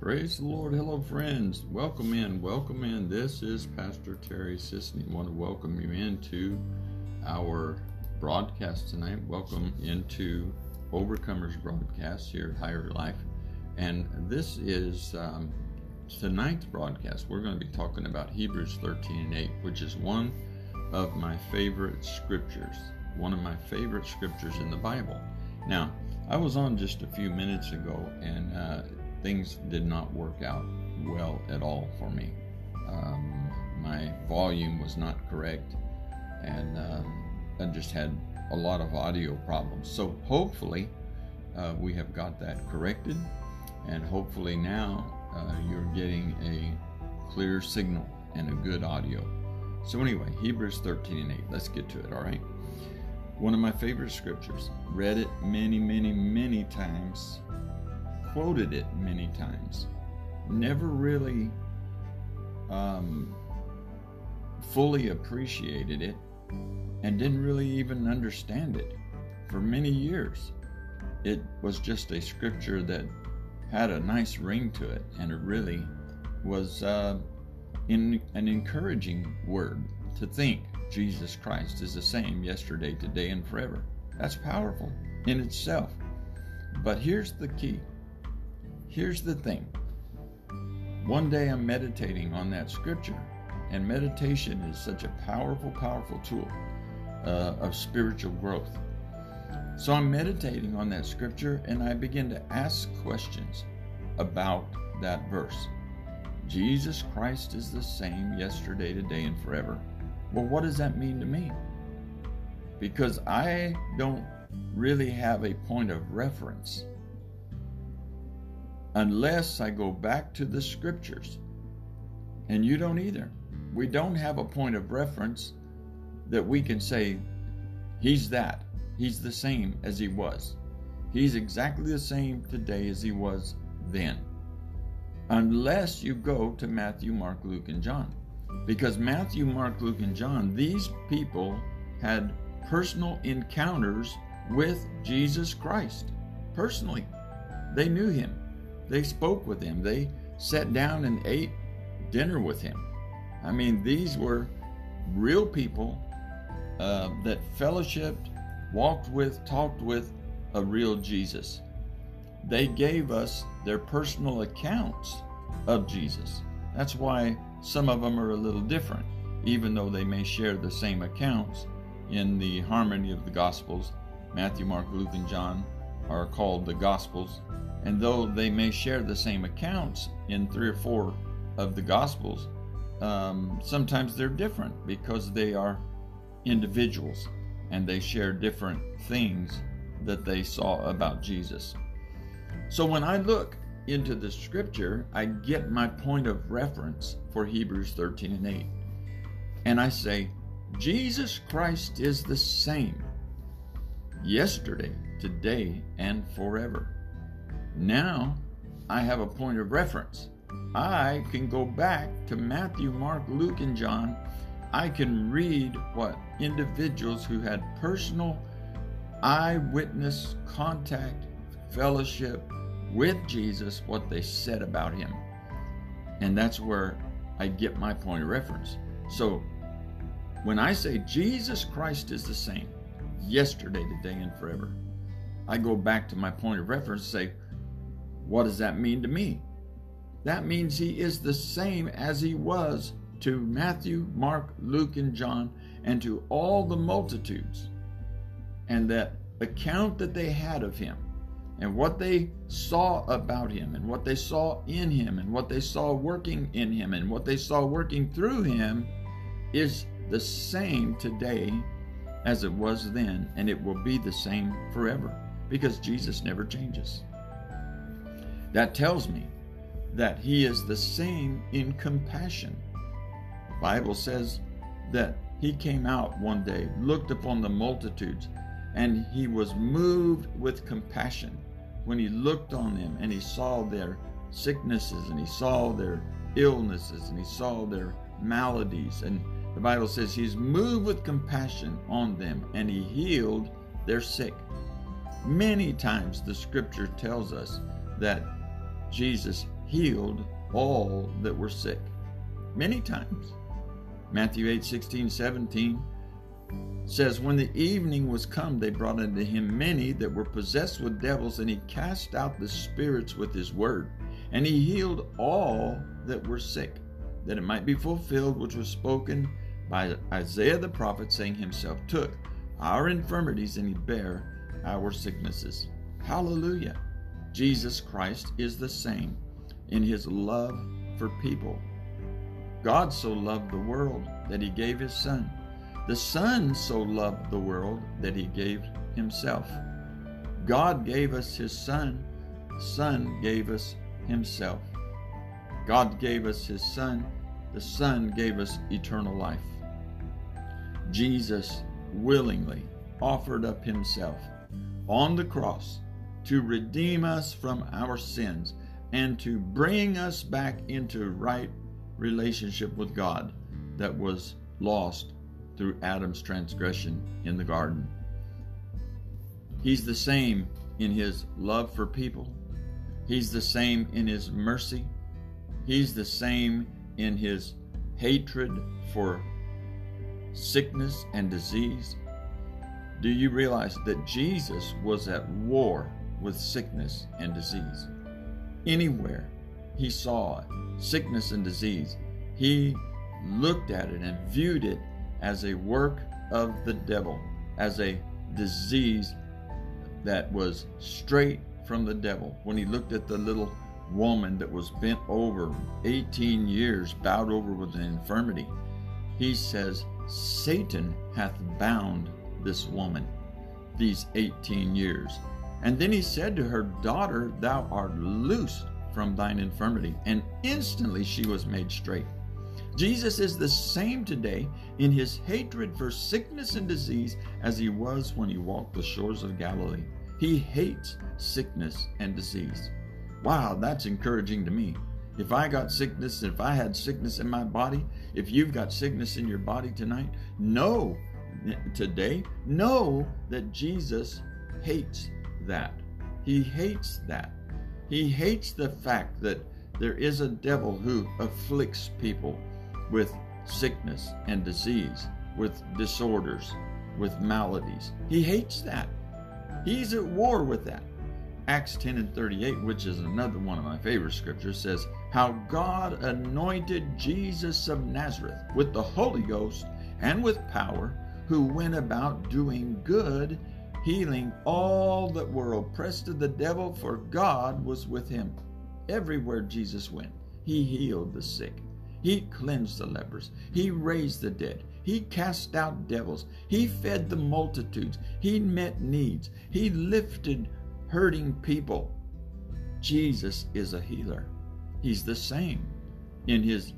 Praise the Lord. Hello, friends. Welcome in. Welcome in. This is Pastor Terry Sisney. I want to welcome you into our broadcast tonight. Welcome into Overcomers broadcast here at Higher Life. And this is um, tonight's broadcast. We're going to be talking about Hebrews 13 and 8, which is one of my favorite scriptures. One of my favorite scriptures in the Bible. Now, I was on just a few minutes ago and uh, things did not work out well at all for me. Um, my volume was not correct, and um, I just had a lot of audio problems. So hopefully, uh, we have got that corrected, and hopefully now uh, you're getting a clear signal and a good audio. So anyway, Hebrews 13 and 8. Let's get to it. All right. One of my favorite scriptures. Read it many, many, many times quoted it many times, never really um, fully appreciated it, and didn't really even understand it for many years. It was just a scripture that had a nice ring to it, and it really was uh, in an encouraging word to think Jesus Christ is the same yesterday, today, and forever. That's powerful in itself. But here's the key Here's the thing one day I'm meditating on that scripture, and meditation is such a powerful, powerful tool uh, of spiritual growth. So I'm meditating on that scripture, and I begin to ask questions about that verse. Jesus Christ is the same yesterday, today, and forever. Well, what does that mean to me? Because I don't really have a point of reference unless I go back to the scriptures. And you don't either. We don't have a point of reference that we can say, He's that. He's the same as He was. He's exactly the same today as He was then. Unless you go to Matthew, Mark, Luke, and John. Because Matthew, Mark, Luke, and John, these people had personal encounters with Jesus Christ. Personally, they knew Him. They spoke with him. They sat down and ate dinner with him. I mean, these were real people uh, that fellowshipped, walked with, talked with a real Jesus. They gave us their personal accounts of Jesus. That's why some of them are a little different, even though they may share the same accounts in the harmony of the Gospels. Matthew, Mark, Luke, and John are called the Gospels. And though they may share the same accounts in three or four of the Gospels, um, sometimes they're different because they are individuals and they share different things that they saw about Jesus. So when I look into the scripture, I get my point of reference for Hebrews 13 and 8. And I say, Jesus Christ is the same yesterday, today, and forever. Now I have a point of reference. I can go back to Matthew, Mark, Luke, and John. I can read what individuals who had personal eyewitness contact, fellowship with Jesus, what they said about him. And that's where I get my point of reference. So when I say Jesus Christ is the same yesterday, today, and forever, I go back to my point of reference and say, what does that mean to me? That means he is the same as he was to Matthew, Mark, Luke, and John, and to all the multitudes. And that account that they had of him, and what they saw about him, and what they saw in him, and what they saw working in him, and what they saw working through him, is the same today as it was then, and it will be the same forever because Jesus never changes. That tells me that he is the same in compassion. The Bible says that he came out one day, looked upon the multitudes, and he was moved with compassion when he looked on them and he saw their sicknesses and he saw their illnesses and he saw their maladies. And the Bible says he's moved with compassion on them and he healed their sick. Many times the scripture tells us that Jesus healed all that were sick. Many times. Matthew 8 16, 17 says, When the evening was come, they brought unto him many that were possessed with devils, and he cast out the spirits with his word. And he healed all that were sick, that it might be fulfilled which was spoken by Isaiah the prophet, saying, Himself took our infirmities and he bare our sicknesses. Hallelujah. Jesus Christ is the same in his love for people. God so loved the world that he gave his Son. The Son so loved the world that he gave himself. God gave us his Son. The Son gave us himself. God gave us his Son. The Son gave us eternal life. Jesus willingly offered up himself on the cross to redeem us from our sins and to bring us back into right relationship with God that was lost through Adam's transgression in the garden. He's the same in his love for people. He's the same in his mercy. He's the same in his hatred for sickness and disease. Do you realize that Jesus was at war with sickness and disease? Anywhere he saw sickness and disease, he looked at it and viewed it as a work of the devil, as a disease that was straight from the devil. When he looked at the little woman that was bent over 18 years, bowed over with an infirmity, he says, Satan hath bound this woman these 18 years. And then he said to her, Daughter, thou art loosed from thine infirmity. And instantly she was made straight. Jesus is the same today in his hatred for sickness and disease as he was when he walked the shores of Galilee. He hates sickness and disease. Wow, that's encouraging to me. If I got sickness, if I had sickness in my body, if you've got sickness in your body tonight, know today, know that Jesus hates that. He hates that. He hates the fact that there is a devil who afflicts people with sickness and disease, with disorders, with maladies. He hates that. He's at war with that. Acts 10 and 38, which is another one of my favorite scriptures, says, How God anointed Jesus of Nazareth with the Holy Ghost and with power, who went about doing good, healing all that were oppressed of the devil, for God was with him. Everywhere Jesus went, he healed the sick. He cleansed the lepers. He raised the dead. He cast out devils. He fed the multitudes. He met needs. He lifted hurting people. Jesus is a healer. He's the same in his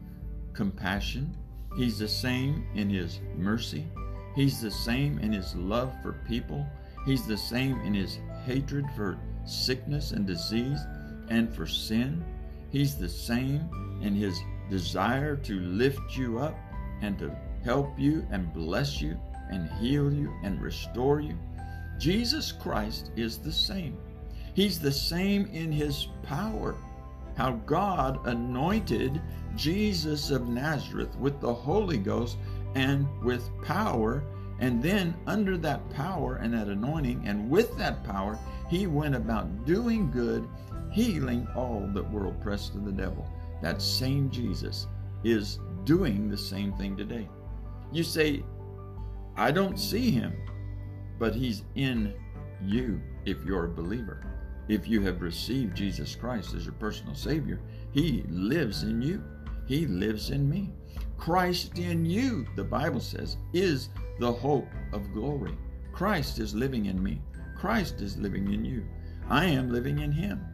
compassion. He's the same in his mercy. He's the same in his love for people. He's the same in his hatred for sickness and disease and for sin. He's the same in his desire to lift you up and to help you and bless you and heal you and restore you. Jesus Christ is the same. He's the same in his power. How God anointed Jesus of Nazareth with the Holy Ghost and with power. And then, under that power and that anointing, and with that power, he went about doing good, healing all that were oppressed of the devil. That same Jesus is doing the same thing today. You say, I don't see him, but he's in you if you're a believer. If you have received Jesus Christ as your personal Savior, he lives in you. He lives in me. Christ in you, the Bible says, is the hope of glory. Christ is living in me. Christ is living in you. I am living in him.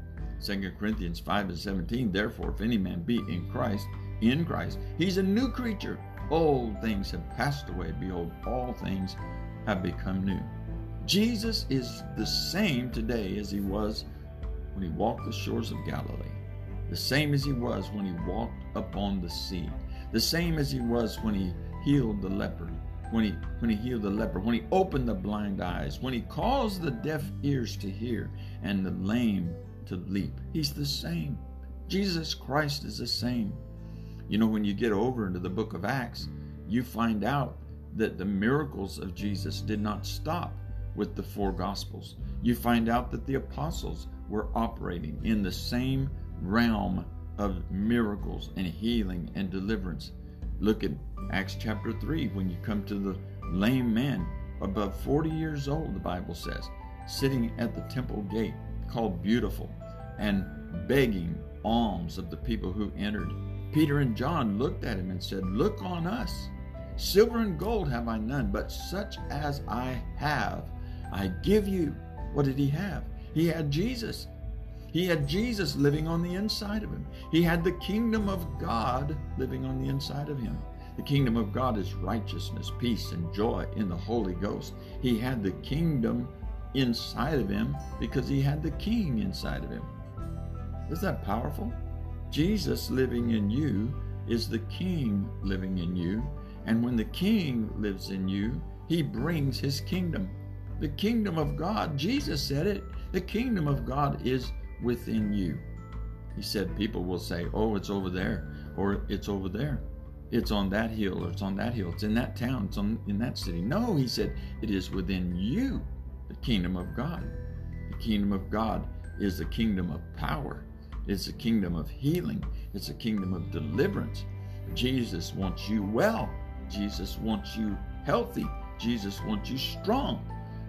2 Corinthians 5 and 17, therefore, if any man be in Christ, in Christ, he's a new creature. Old things have passed away. Behold, all things have become new. Jesus is the same today as he was when he walked the shores of Galilee, the same as he was when he walked upon the sea the same as he was when he healed the leper, when he when he healed the leper, when he opened the blind eyes, when he caused the deaf ears to hear and the lame to leap. He's the same. Jesus Christ is the same. You know, when you get over into the book of Acts, you find out that the miracles of Jesus did not stop with the four gospels. You find out that the apostles were operating in the same realm of miracles and healing and deliverance. Look at Acts chapter 3 when you come to the lame man above 40 years old, the Bible says, sitting at the temple gate called Beautiful and begging alms of the people who entered. Peter and John looked at him and said, Look on us. Silver and gold have I none, but such as I have, I give you. What did he have? He had Jesus. He had Jesus living on the inside of him. He had the kingdom of God living on the inside of him. The kingdom of God is righteousness, peace, and joy in the Holy Ghost. He had the kingdom inside of him because he had the king inside of him. Is that powerful? Jesus living in you is the king living in you. And when the king lives in you, he brings his kingdom. The kingdom of God, Jesus said it, the kingdom of God is within you. He said people will say, oh, it's over there, or it's over there. It's on that hill, or it's on that hill. It's in that town, it's on, in that city. No, he said, it is within you, the kingdom of God. The kingdom of God is the kingdom of power. It's a kingdom of healing. It's a kingdom of deliverance. Jesus wants you well. Jesus wants you healthy. Jesus wants you strong.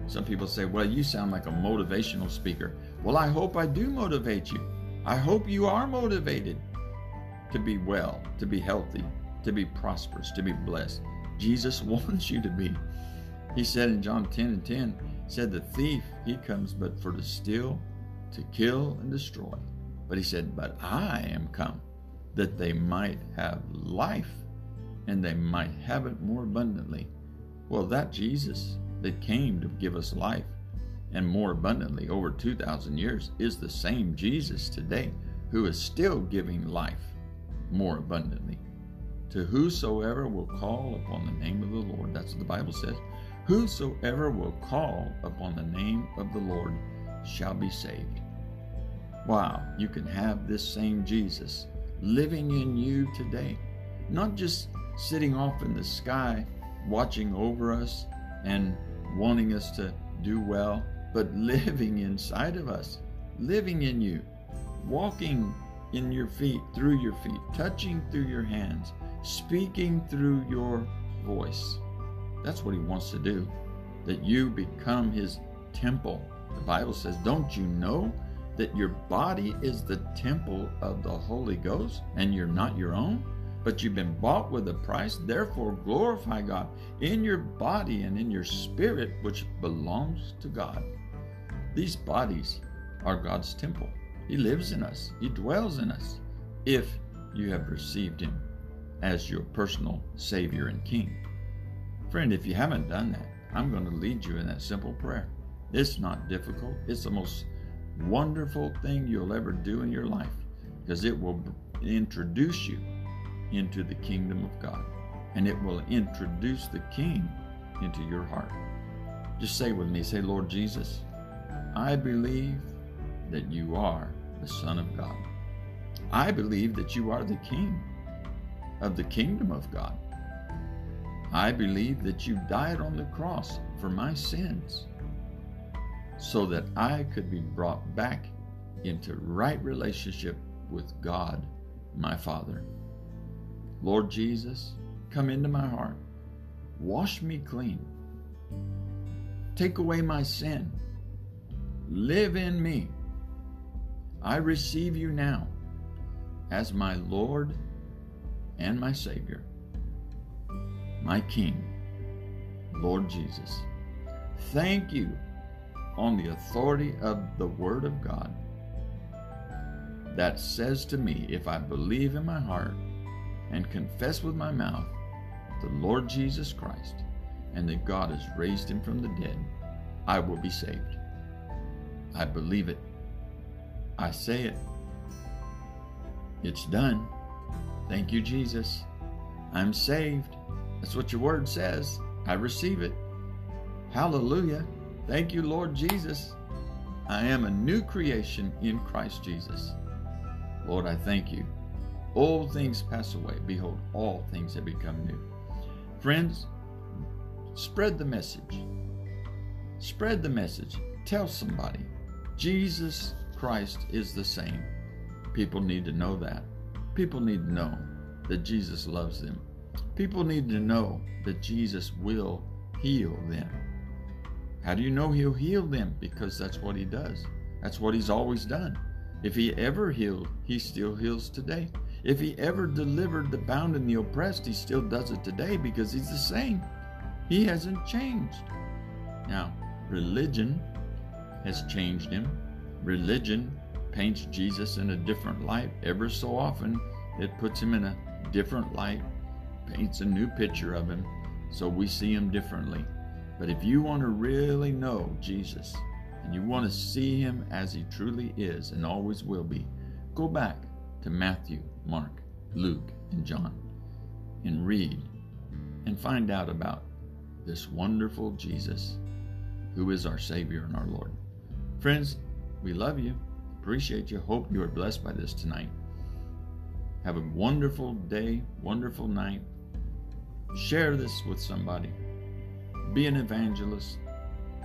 Some people say, well, you sound like a motivational speaker. Well, I hope I do motivate you. I hope you are motivated to be well, to be healthy, to be prosperous, to be blessed. Jesus wants you to be. He said in John 10 and 10, said the thief, he comes but for to steal, to kill, and destroy. But he said, But I am come that they might have life and they might have it more abundantly. Well, that Jesus that came to give us life and more abundantly over 2,000 years is the same Jesus today who is still giving life more abundantly. To whosoever will call upon the name of the Lord, that's what the Bible says, whosoever will call upon the name of the Lord shall be saved. Wow, you can have this same Jesus living in you today, not just sitting off in the sky watching over us and wanting us to do well, but living inside of us, living in you, walking in your feet, through your feet, touching through your hands, speaking through your voice. That's what he wants to do, that you become his temple. The Bible says, Don't you know that your body is the temple of the Holy Ghost and you're not your own, but you've been bought with a price. Therefore, glorify God in your body and in your spirit, which belongs to God. These bodies are God's temple. He lives in us, He dwells in us if you have received Him as your personal Savior and King. Friend, if you haven't done that, I'm going to lead you in that simple prayer. It's not difficult, it's the most wonderful thing you'll ever do in your life because it will introduce you into the kingdom of God and it will introduce the King into your heart. Just say with me, say, Lord Jesus, I believe that you are the Son of God. I believe that you are the King of the kingdom of God. I believe that you died on the cross for my sins so that I could be brought back into right relationship with God, my Father. Lord Jesus, come into my heart. Wash me clean. Take away my sin. Live in me. I receive you now as my Lord and my Savior, my King, Lord Jesus. Thank you on the authority of the Word of God that says to me, if I believe in my heart and confess with my mouth the Lord Jesus Christ and that God has raised him from the dead, I will be saved. I believe it. I say it. It's done. Thank you, Jesus. I'm saved. That's what your word says. I receive it. Hallelujah. Thank you, Lord Jesus. I am a new creation in Christ Jesus. Lord, I thank you. Old things pass away. Behold, all things have become new. Friends, spread the message. Spread the message. Tell somebody Jesus Christ is the same. People need to know that. People need to know that Jesus loves them. People need to know that Jesus will heal them. How do you know He'll heal them? Because that's what He does. That's what He's always done. If He ever healed, He still heals today. If He ever delivered the bound and the oppressed, He still does it today because He's the same. He hasn't changed. Now, religion has changed Him. Religion paints Jesus in a different light. Ever so often, it puts Him in a different light, paints a new picture of Him, so we see Him differently. But if you want to really know Jesus and you want to see him as he truly is and always will be, go back to Matthew, Mark, Luke, and John and read and find out about this wonderful Jesus who is our Savior and our Lord. Friends, we love you, appreciate you, hope you are blessed by this tonight. Have a wonderful day, wonderful night. Share this with somebody. Be an evangelist.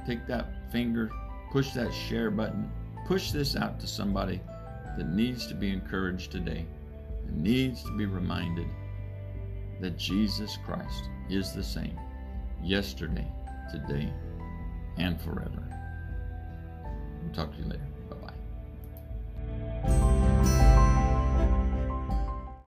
Take that finger, push that share button, push this out to somebody that needs to be encouraged today, and needs to be reminded that Jesus Christ is the same yesterday, today, and forever. We'll talk to you later.